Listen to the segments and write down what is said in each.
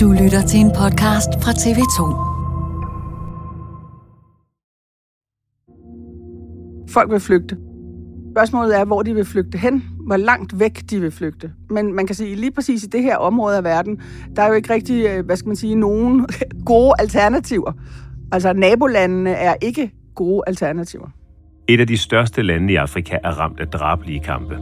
Du lytter til en podcast fra TV2. Folk vil flygte. Spørgsmålet er, hvor de vil flygte hen, hvor langt væk de vil flygte. Men man kan sige, lige præcis i det her område af verden, der er jo ikke rigtig, øh, hvad skal man sige, nogen gode alternativer. Altså nabolandene er ikke gode alternativer. Et af de største lande i Afrika er ramt af drabelige kampe.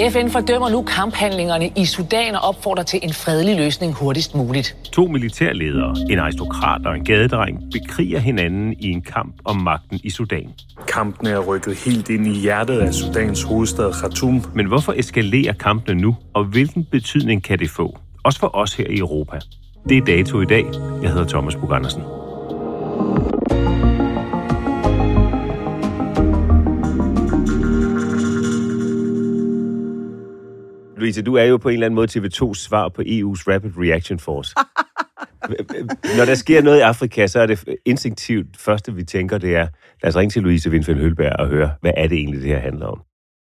FN fordømmer nu kamphandlingerne i Sudan og opfordrer til en fredelig løsning hurtigst muligt. To militærledere, en aristokrat og en gadedreng, bekriger hinanden i en kamp om magten i Sudan. Kampene er rykket helt ind i hjertet af Sudans hovedstad Khartoum. Men hvorfor eskalerer kampene nu, og hvilken betydning kan det få? Også for os her i Europa. Det er dato i dag. Jeg hedder Thomas Bug Andersen. Louise, du er jo på en eller anden måde TV2's svar på EU's Rapid Reaction Force. Når der sker noget i Afrika, så er det instinktivt første, vi tænker, det er, lad os ringe til Louise Windfeldt Hølberg og høre, hvad er det egentlig, det her handler om?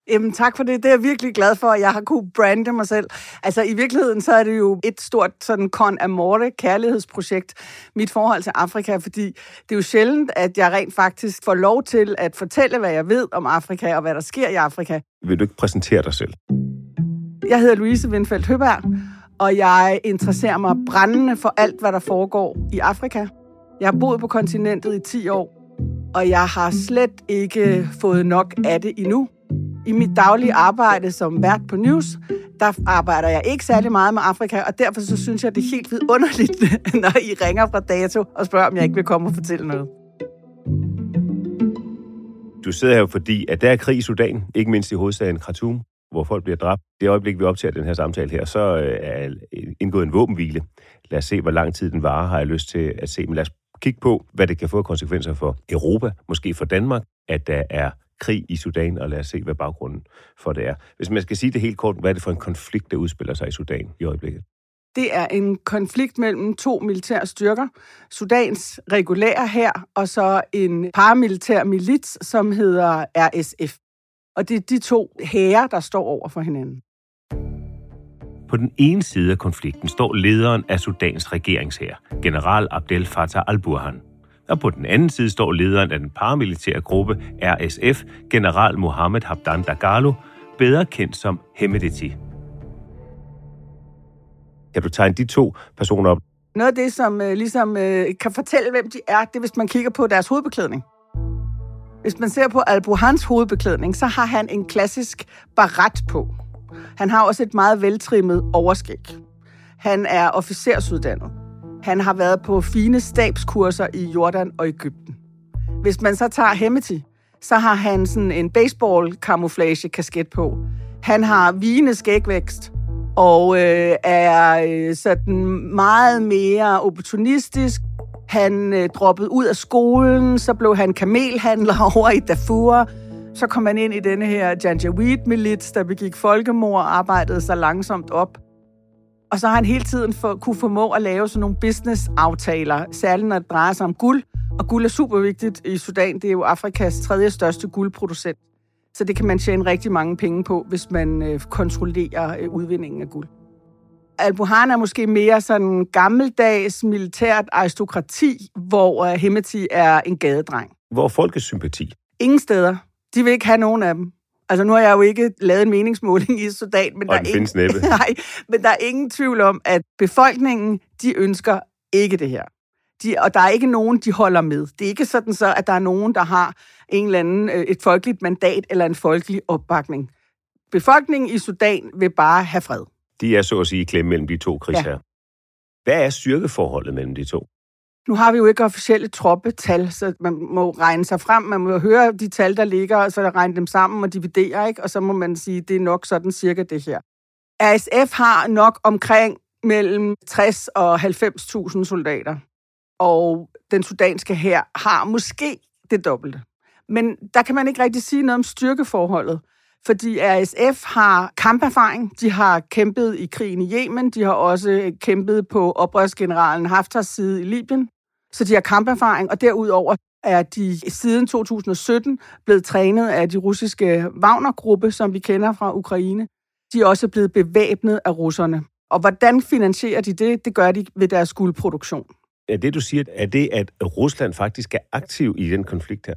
Jamen tak for det. Det er jeg virkelig glad for, at jeg har kunne brande mig selv. Altså i virkeligheden, så er det jo et stort sådan con amore kærlighedsprojekt, mit forhold til Afrika, fordi det er jo sjældent, at jeg rent faktisk får lov til at fortælle, hvad jeg ved om Afrika og hvad der sker i Afrika. Vil du ikke præsentere dig selv? Jeg hedder Louise Windfeldt Høberg, og jeg interesserer mig brændende for alt, hvad der foregår i Afrika. Jeg har boet på kontinentet i 10 år, og jeg har slet ikke fået nok af det endnu. I mit daglige arbejde som vært på News, der arbejder jeg ikke særlig meget med Afrika, og derfor så synes jeg, det er helt vidunderligt, når I ringer fra Dato og spørger, om jeg ikke vil komme og fortælle noget. Du sidder her fordi, at der er krig i Sudan, ikke mindst i hovedstaden Khartoum hvor folk bliver dræbt. Det øjeblik, vi optager den her samtale her, så øh, er indgået en våbenhvile. Lad os se, hvor lang tid den varer, har jeg lyst til at se. Men lad os kigge på, hvad det kan få konsekvenser for Europa, måske for Danmark, at der er krig i Sudan, og lad os se, hvad baggrunden for det er. Hvis man skal sige det helt kort, hvad er det for en konflikt, der udspiller sig i Sudan i øjeblikket? Det er en konflikt mellem to militære styrker. Sudans regulære her, og så en paramilitær milits, som hedder RSF. Og det er de to hære, der står over for hinanden. På den ene side af konflikten står lederen af Sudans regeringshær, general Abdel Fattah al-Burhan. Og på den anden side står lederen af den paramilitære gruppe RSF, general Mohammed Habdan Dagalo, bedre kendt som Hemedti. Kan du tegne de to personer op? Noget af det, som øh, ligesom øh, kan fortælle, hvem de er, det er, hvis man kigger på deres hovedbeklædning. Hvis man ser på Albuhans hovedbeklædning, så har han en klassisk baret på. Han har også et meget veltrimmet overskæg. Han er officersuddannet. Han har været på fine stabskurser i Jordan og Ægypten. Hvis man så tager Hemeti, så har han sådan en baseball-camouflage kasket på. Han har vigende skægvækst og øh, er øh, sådan meget mere opportunistisk, han øh, droppede ud af skolen, så blev han kamelhandler over i Darfur. Så kom han ind i denne her Janjaweed-milits, der begik folkemord og arbejdede sig langsomt op. Og så har han hele tiden for, kunne formå at lave sådan nogle business-aftaler, særligt når det drejer sig om guld. Og guld er super vigtigt i Sudan. Det er jo Afrikas tredje største guldproducent. Så det kan man tjene rigtig mange penge på, hvis man øh, kontrollerer øh, udvindingen af guld. Al-Buhan er måske mere sådan gammeldags militært aristokrati, hvor øh, Hemeti er en gadedreng. Hvor folkets sympati? Ingen steder. De vil ikke have nogen af dem. Altså nu har jeg jo ikke lavet en meningsmåling i Sudan, men, Og der er, ingen, nej, men der er ingen tvivl om, at befolkningen, de ønsker ikke det her. De, og der er ikke nogen, de holder med. Det er ikke sådan så, at der er nogen, der har en eller anden, øh, et folkeligt mandat eller en folkelig opbakning. Befolkningen i Sudan vil bare have fred. De er så at sige klemme mellem de to krigsherrer. Hvad er styrkeforholdet mellem de to? Nu har vi jo ikke officielle troppetal, så man må regne sig frem. Man må høre de tal, der ligger, og så regne dem sammen og dividere, ikke? og så må man sige, det er nok sådan cirka det her. RSF har nok omkring mellem 60 og 90.000 soldater, og den sudanske her har måske det dobbelte. Men der kan man ikke rigtig sige noget om styrkeforholdet, fordi RSF har kamperfaring. De har kæmpet i krigen i Yemen. De har også kæmpet på oprørsgeneralen Haftars side i Libyen. Så de har kamperfaring, og derudover er de siden 2017 blevet trænet af de russiske Wagner-gruppe, som vi kender fra Ukraine. De er også blevet bevæbnet af russerne. Og hvordan finansierer de det? Det gør de ved deres guldproduktion. Er det, du siger, er det, at Rusland faktisk er aktiv i den konflikt her?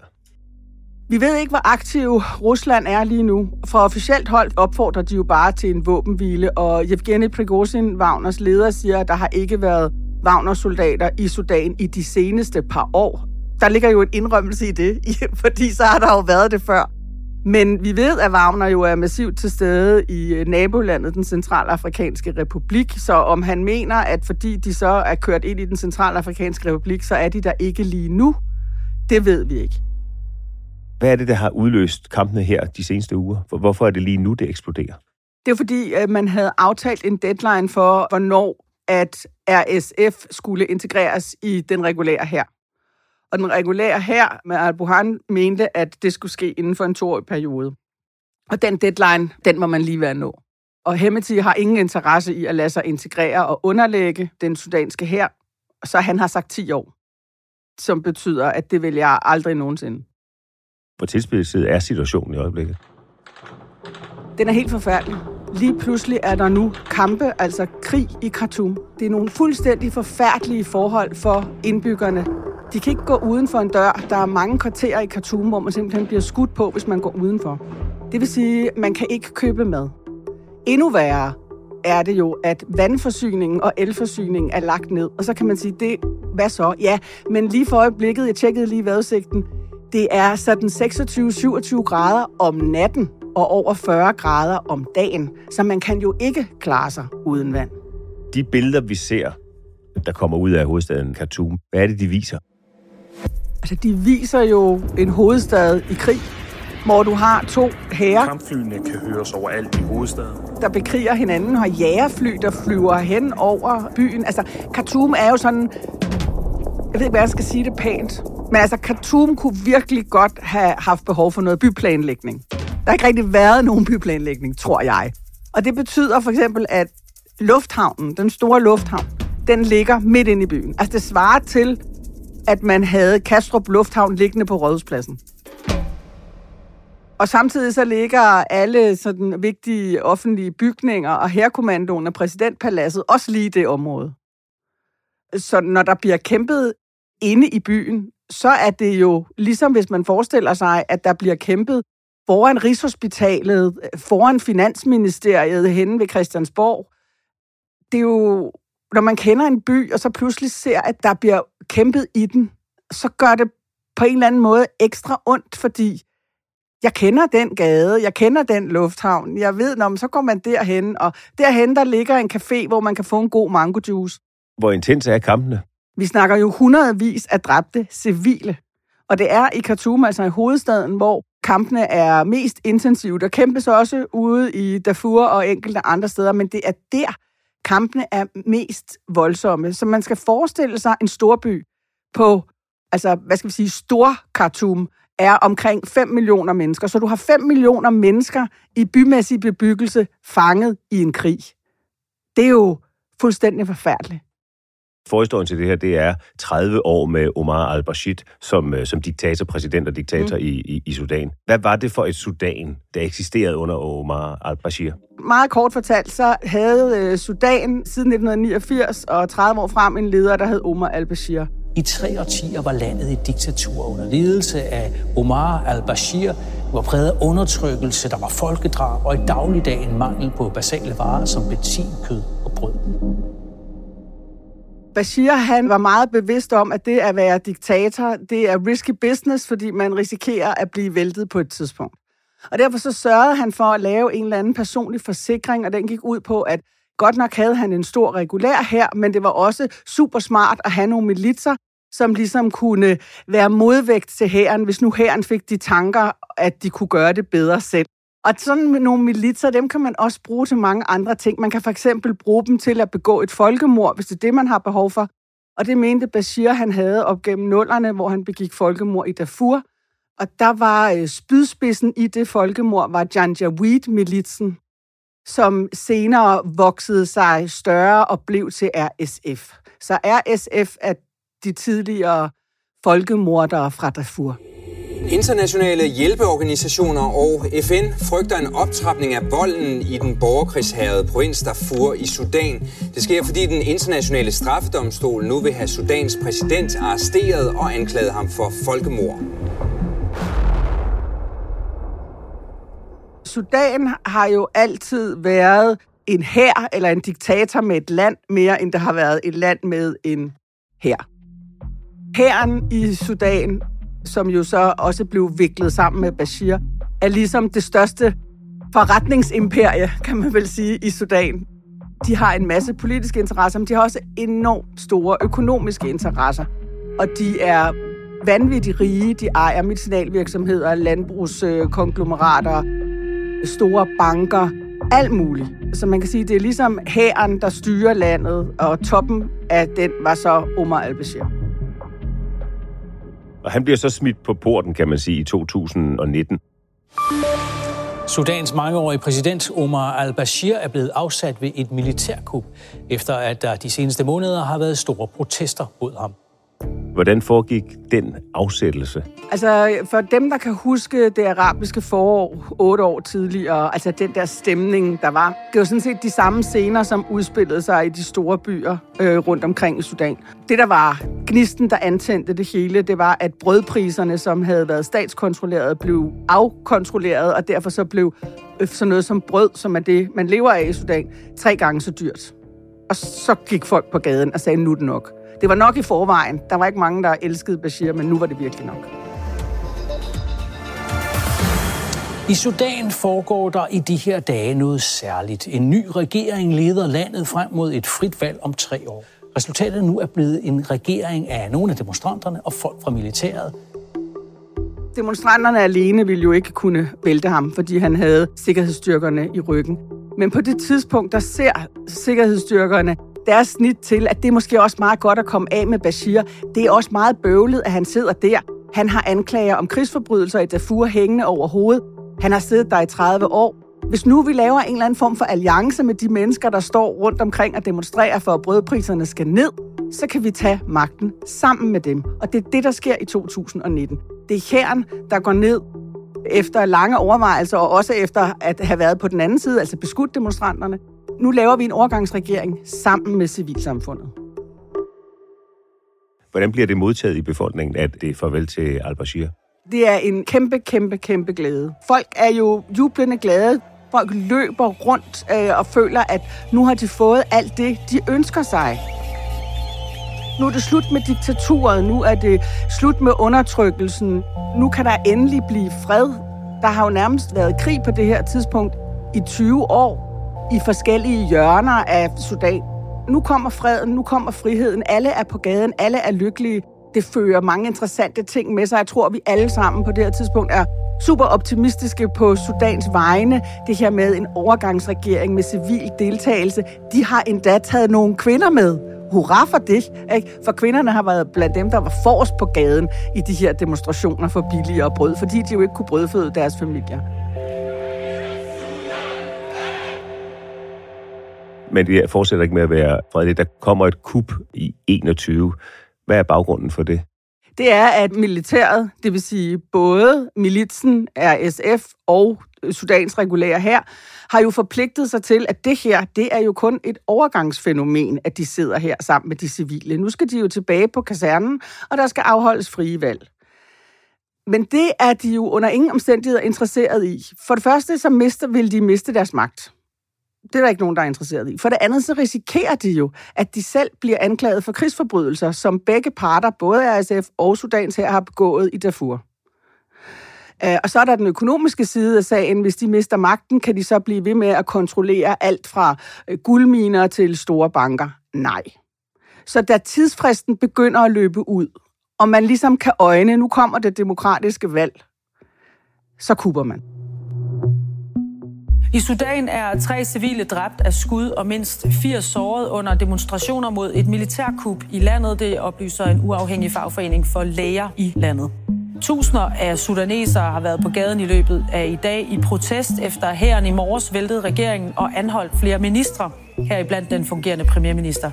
Vi ved ikke, hvor aktiv Rusland er lige nu. Fra officielt hold opfordrer de jo bare til en våbenhvile, og Yevgeny Prigozhin, Wagners leder, siger, at der har ikke været Wagner-soldater i Sudan i de seneste par år. Der ligger jo en indrømmelse i det, fordi så har der jo været det før. Men vi ved, at Wagner jo er massivt til stede i øh, nabolandet, den centralafrikanske republik. Så om han mener, at fordi de så er kørt ind i den centralafrikanske republik, så er de der ikke lige nu, det ved vi ikke. Hvad er det, der har udløst kampene her de seneste uger? For hvorfor er det lige nu, det eksploderer? Det er fordi, at man havde aftalt en deadline for, hvornår at RSF skulle integreres i den regulære her. Og den regulære her med Al-Buhan mente, at det skulle ske inden for en toårig periode. Og den deadline, den må man lige være nå. Og Hemeti har ingen interesse i at lade sig integrere og underlægge den sudanske her, så han har sagt 10 år, som betyder, at det vil jeg aldrig nogensinde. Hvor tilspidset er situationen i øjeblikket? Den er helt forfærdelig. Lige pludselig er der nu kampe, altså krig i Khartoum. Det er nogle fuldstændig forfærdelige forhold for indbyggerne. De kan ikke gå uden for en dør. Der er mange kvarterer i Khartoum, hvor man simpelthen bliver skudt på, hvis man går udenfor. Det vil sige, at man kan ikke købe mad. Endnu værre er det jo, at vandforsyningen og elforsyningen er lagt ned. Og så kan man sige, det, hvad så? Ja, men lige for øjeblikket, jeg tjekkede lige vejrudsigten, det er sådan 26-27 grader om natten og over 40 grader om dagen, så man kan jo ikke klare sig uden vand. De billeder, vi ser, der kommer ud af hovedstaden Khartoum, hvad er det, de viser? Altså, de viser jo en hovedstad i krig, hvor du har to hære, Kampflyene kan høres overalt i hovedstaden. der bekriger hinanden, og jægerfly, der flyver hen over byen. Altså, Khartoum er jo sådan... Jeg ved ikke, hvad jeg skal sige det pænt. Men altså, Khartoum kunne virkelig godt have haft behov for noget byplanlægning. Der har ikke rigtig været nogen byplanlægning, tror jeg. Og det betyder for eksempel, at lufthavnen, den store lufthavn, den ligger midt inde i byen. Altså, det svarer til, at man havde Kastrup Lufthavn liggende på Rådhuspladsen. Og samtidig så ligger alle sådan vigtige offentlige bygninger og herkommandoen og præsidentpaladset også lige i det område. Så når der bliver kæmpet inde i byen, så er det jo ligesom hvis man forestiller sig, at der bliver kæmpet foran Rigshospitalet, foran Finansministeriet henne ved Christiansborg. Det er jo, når man kender en by, og så pludselig ser, at der bliver kæmpet i den, så gør det på en eller anden måde ekstra ondt, fordi jeg kender den gade, jeg kender den lufthavn, jeg ved, når så går man derhen, og derhen der ligger en café, hvor man kan få en god mango juice. Hvor intens er kampene? Vi snakker jo hundredvis af dræbte civile. Og det er i Khartoum, altså i hovedstaden, hvor kampene er mest intensive. Der kæmpes også ude i Darfur og enkelte andre steder, men det er der, kampene er mest voldsomme. Så man skal forestille sig en storby på, altså hvad skal vi sige, stor Khartoum, er omkring 5 millioner mennesker. Så du har 5 millioner mennesker i bymæssig bebyggelse fanget i en krig. Det er jo fuldstændig forfærdeligt. Forhistorien til det her, det er 30 år med Omar al-Bashir som, øh, som diktator, præsident og diktator mm. i, i, i Sudan. Hvad var det for et Sudan, der eksisterede under Omar al-Bashir? Meget kort fortalt, så havde øh, Sudan siden 1989 og 30 år frem en leder, der hed Omar al-Bashir. I tre årtier var landet et diktatur under ledelse af Omar al-Bashir. Det var præget af undertrykkelse, der var folkedrab og i dagligdagen mangel på basale varer som benzin, kød og brød. Bashir han var meget bevidst om, at det at være diktator, det er risky business, fordi man risikerer at blive væltet på et tidspunkt. Og derfor så sørgede han for at lave en eller anden personlig forsikring, og den gik ud på, at godt nok havde han en stor regulær her, men det var også super smart at have nogle militser, som ligesom kunne være modvægt til hæren, hvis nu hæren fik de tanker, at de kunne gøre det bedre selv. Og sådan nogle militser, dem kan man også bruge til mange andre ting. Man kan for eksempel bruge dem til at begå et folkemord, hvis det er det, man har behov for. Og det mente Bashir, han havde op gennem nullerne, hvor han begik folkemord i Darfur. Og der var øh, spydspidsen i det folkemord, var Janjaweed-militsen, som senere voksede sig større og blev til RSF. Så RSF er de tidligere folkemordere fra Darfur. Internationale hjælpeorganisationer og FN frygter en optrapning af volden i den borgerkrigshærede provins Darfur i Sudan. Det sker, fordi den internationale straffedomstol nu vil have Sudans præsident arresteret og anklaget ham for folkemord. Sudan har jo altid været en hær eller en diktator med et land mere, end der har været et land med en hær. Hæren i Sudan som jo så også blev viklet sammen med Bashir, er ligesom det største forretningsimperie, kan man vel sige, i Sudan. De har en masse politiske interesser, men de har også enormt store økonomiske interesser. Og de er vanvittigt rige. De ejer medicinalvirksomheder, landbrugskonglomerater, store banker, alt muligt. Så man kan sige, det er ligesom hæren, der styrer landet, og toppen af den var så Omar al-Bashir. Og han bliver så smidt på porten, kan man sige, i 2019. Sudans mangeårige præsident Omar al-Bashir er blevet afsat ved et militærkup, efter at der de seneste måneder har været store protester mod ham. Hvordan foregik den afsættelse? Altså, for dem, der kan huske det arabiske forår otte år tidligere, altså den der stemning, der var, det var sådan set de samme scener, som udspillede sig i de store byer øh, rundt omkring i Sudan. Det, der var gnisten, der antændte det hele, det var, at brødpriserne, som havde været statskontrolleret, blev afkontrolleret, og derfor så blev øh, sådan noget som brød, som er det, man lever af i Sudan, tre gange så dyrt. Og så gik folk på gaden og sagde, nu er det nok. Det var nok i forvejen. Der var ikke mange, der elskede Bashir, men nu var det virkelig nok. I Sudan foregår der i de her dage noget særligt. En ny regering leder landet frem mod et frit valg om tre år. Resultatet nu er blevet en regering af nogle af demonstranterne og folk fra militæret. Demonstranterne alene ville jo ikke kunne vælte ham, fordi han havde sikkerhedsstyrkerne i ryggen. Men på det tidspunkt, der ser sikkerhedsstyrkerne deres snit til, at det er måske også meget godt at komme af med Bashir. Det er også meget bøvlet, at han sidder der. Han har anklager om krigsforbrydelser i Darfur hængende over hovedet. Han har siddet der i 30 år. Hvis nu vi laver en eller anden form for alliance med de mennesker, der står rundt omkring og demonstrerer for, at brødpriserne skal ned, så kan vi tage magten sammen med dem. Og det er det, der sker i 2019. Det er herren, der går ned efter lange overvejelser, og også efter at have været på den anden side, altså beskudt demonstranterne. Nu laver vi en overgangsregering sammen med civilsamfundet. Hvordan bliver det modtaget i befolkningen, at det er farvel til al-Bashir? Det er en kæmpe, kæmpe, kæmpe glæde. Folk er jo jublende glade. Folk løber rundt øh, og føler, at nu har de fået alt det, de ønsker sig. Nu er det slut med diktaturet, nu er det slut med undertrykkelsen. Nu kan der endelig blive fred. Der har jo nærmest været krig på det her tidspunkt i 20 år i forskellige hjørner af Sudan. Nu kommer freden, nu kommer friheden. Alle er på gaden, alle er lykkelige. Det fører mange interessante ting med sig. Jeg tror, vi alle sammen på det her tidspunkt er super optimistiske på Sudans vegne. Det her med en overgangsregering med civil deltagelse. De har endda taget nogle kvinder med hurra for det. Ikke? For kvinderne har været blandt dem, der var forrest på gaden i de her demonstrationer for billigere brød, fordi de jo ikke kunne brødføde deres familier. Men det fortsætter ikke med at være fredeligt. Der kommer et kup i 21. Hvad er baggrunden for det? Det er, at militæret, det vil sige både militsen, RSF og Sudans regulære her, har jo forpligtet sig til, at det her, det er jo kun et overgangsfænomen, at de sidder her sammen med de civile. Nu skal de jo tilbage på kasernen, og der skal afholdes frie valg. Men det er de jo under ingen omstændigheder interesseret i. For det første, så mister, vil de miste deres magt. Det er der ikke nogen, der er interesseret i. For det andet, så risikerer de jo, at de selv bliver anklaget for krigsforbrydelser, som begge parter, både RSF og Sudans her, har begået i Darfur. Øh, og så er der den økonomiske side af sagen. Hvis de mister magten, kan de så blive ved med at kontrollere alt fra øh, guldminer til store banker? Nej. Så da tidsfristen begynder at løbe ud, og man ligesom kan øjne, nu kommer det demokratiske valg, så kupper man. I Sudan er tre civile dræbt af skud og mindst 80 såret under demonstrationer mod et militærkup i landet. Det oplyser en uafhængig fagforening for læger i landet. Tusinder af sudanesere har været på gaden i løbet af i dag i protest efter hæren i morges væltede regeringen og anholdt flere ministre, heriblandt den fungerende premierminister.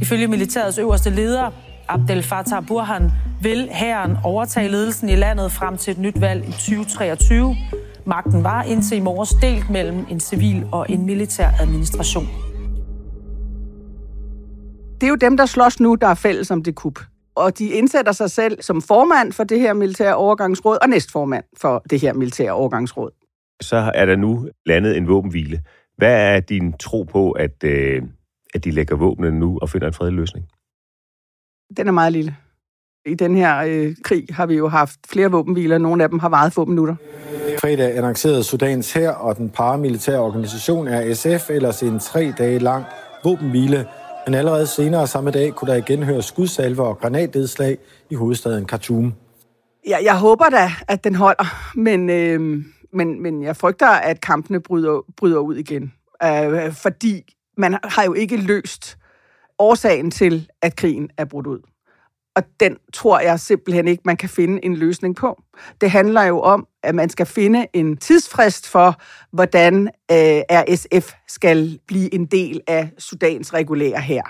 Ifølge militærets øverste leder, Abdel Fattah Burhan, vil hæren overtage ledelsen i landet frem til et nyt valg i 2023. Magten var indtil i morges delt mellem en civil og en militær administration. Det er jo dem, der slås nu, der er fælles om det kup og de indsætter sig selv som formand for det her militære overgangsråd og næstformand for det her militære overgangsråd. Så er der nu landet en våbenhvile. Hvad er din tro på, at, øh, at de lægger våbnene nu og finder en fredelig løsning? Den er meget lille. I den her øh, krig har vi jo haft flere våbenhviler. Nogle af dem har varet få minutter. Fredag annoncerede Sudans her og den paramilitære organisation RSF ellers en tre dage lang våbenhvile men allerede senere samme dag kunne der igen høre skudsalver og granatnedslag i hovedstaden Khartoum. Ja, jeg håber da, at den holder, men, øh, men, men jeg frygter, at kampene bryder, bryder ud igen. Øh, fordi man har jo ikke løst årsagen til, at krigen er brudt ud. Og den tror jeg simpelthen ikke, man kan finde en løsning på. Det handler jo om, at man skal finde en tidsfrist for, hvordan øh, RSF skal blive en del af Sudans regulære her.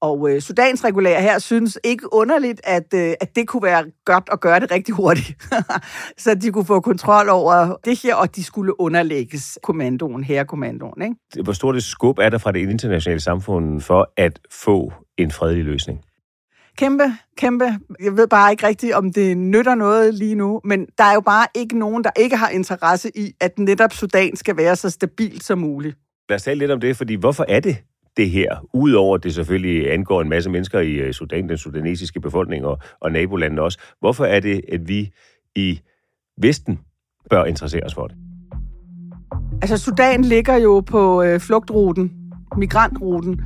Og øh, Sudans regulære her synes ikke underligt, at, øh, at det kunne være godt at gøre det rigtig hurtigt. så de kunne få kontrol over det her, og de skulle underlægges kommandoen, herrekommandoen. Ikke? Hvor stort et skub er der fra det internationale samfund for at få en fredelig løsning? Kæmpe, kæmpe. Jeg ved bare ikke rigtigt, om det nytter noget lige nu, men der er jo bare ikke nogen, der ikke har interesse i, at netop Sudan skal være så stabilt som muligt. Lad os tale lidt om det, fordi hvorfor er det det her, udover at det selvfølgelig angår en masse mennesker i øh, Sudan, den sudanesiske befolkning og, og nabolandene også. Hvorfor er det, at vi i Vesten bør interessere os for det? Altså, Sudan ligger jo på øh, flugtruten, migrantruten,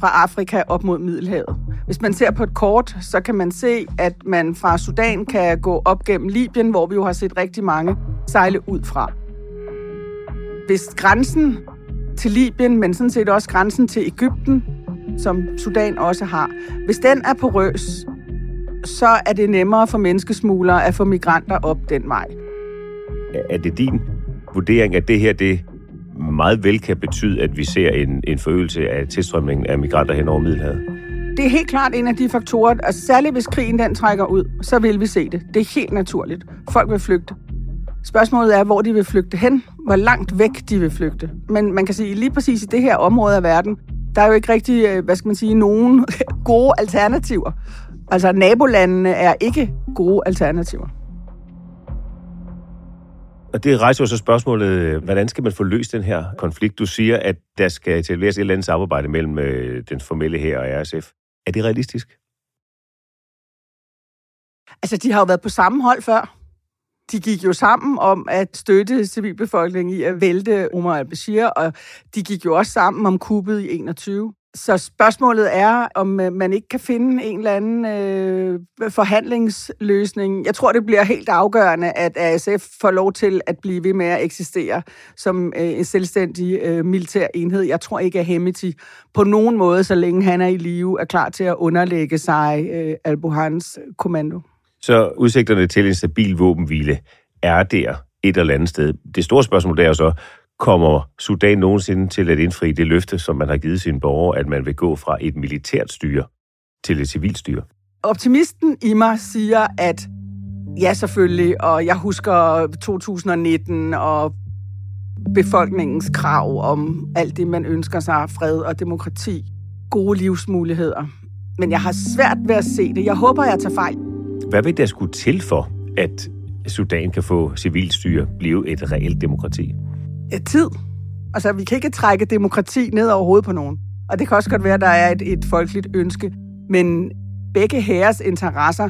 fra Afrika op mod Middelhavet. Hvis man ser på et kort, så kan man se, at man fra Sudan kan gå op gennem Libyen, hvor vi jo har set rigtig mange sejle ud fra. Hvis grænsen til Libyen, men sådan set også grænsen til Ægypten, som Sudan også har, hvis den er porøs, så er det nemmere for menneskesmuglere at få migranter op den vej. Er det din vurdering, at det her det meget vel kan betyde, at vi ser en, en forøgelse af tilstrømningen af migranter hen over Middelhavet? Det er helt klart en af de faktorer, altså særligt hvis krigen den trækker ud, så vil vi se det. Det er helt naturligt. Folk vil flygte. Spørgsmålet er, hvor de vil flygte hen, hvor langt væk de vil flygte. Men man kan sige, lige præcis i det her område af verden, der er jo ikke rigtig, øh, hvad skal man sige, nogen gode alternativer. Altså nabolandene er ikke gode alternativer. Og det rejser jo så spørgsmålet, hvordan skal man få løst den her konflikt? Du siger, at der skal etableres et eller andet samarbejde mellem øh, den formelle her og RSF. Er det realistisk? Altså, de har jo været på samme hold før. De gik jo sammen om at støtte civilbefolkningen i at vælte Omar al-Bashir, og de gik jo også sammen om kuppet i 21. Så spørgsmålet er, om øh, man ikke kan finde en eller anden øh, forhandlingsløsning. Jeg tror, det bliver helt afgørende, at ASF får lov til at blive ved med at eksistere som øh, en selvstændig øh, militær enhed. Jeg tror ikke, at Hemeti på nogen måde, så længe han er i live, er klar til at underlægge sig øh, Al-Buhans kommando. Så udsigterne til en stabil våbenhvile er der et eller andet sted. Det store spørgsmål er så, kommer Sudan nogensinde til at indfri det løfte, som man har givet sine borgere, at man vil gå fra et militært styre til et civilt styre? Optimisten i mig siger, at ja, selvfølgelig, og jeg husker 2019 og befolkningens krav om alt det, man ønsker sig, fred og demokrati, gode livsmuligheder. Men jeg har svært ved at se det. Jeg håber, jeg tager fejl. Hvad vil der skulle til for, at Sudan kan få civilstyre, blive et reelt demokrati? Øh, tid. Altså, vi kan ikke trække demokrati ned over hovedet på nogen. Og det kan også godt være, at der er et, et folkeligt ønske. Men begge herres interesser,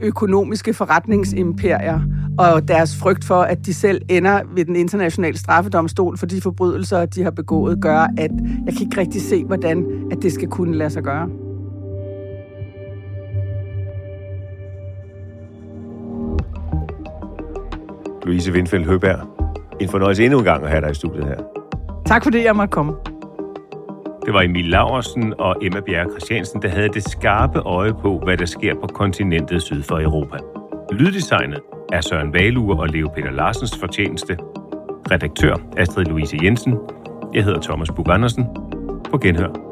økonomiske forretningsimperier og deres frygt for, at de selv ender ved den internationale straffedomstol for de forbrydelser, de har begået, gør, at jeg kan ikke rigtig se, hvordan at det skal kunne lade sig gøre. Louise Windfeldt Høberg, en fornøjelse endnu en gang at have dig i studiet her. Tak fordi jeg måtte komme. Det var Emil Laversen og Emma Bjerre Christiansen, der havde det skarpe øje på, hvad der sker på kontinentet syd for Europa. Lyddesignet er Søren Valure og Leo Peter Larsens fortjeneste. Redaktør Astrid Louise Jensen. Jeg hedder Thomas Bug Andersen. På genhør.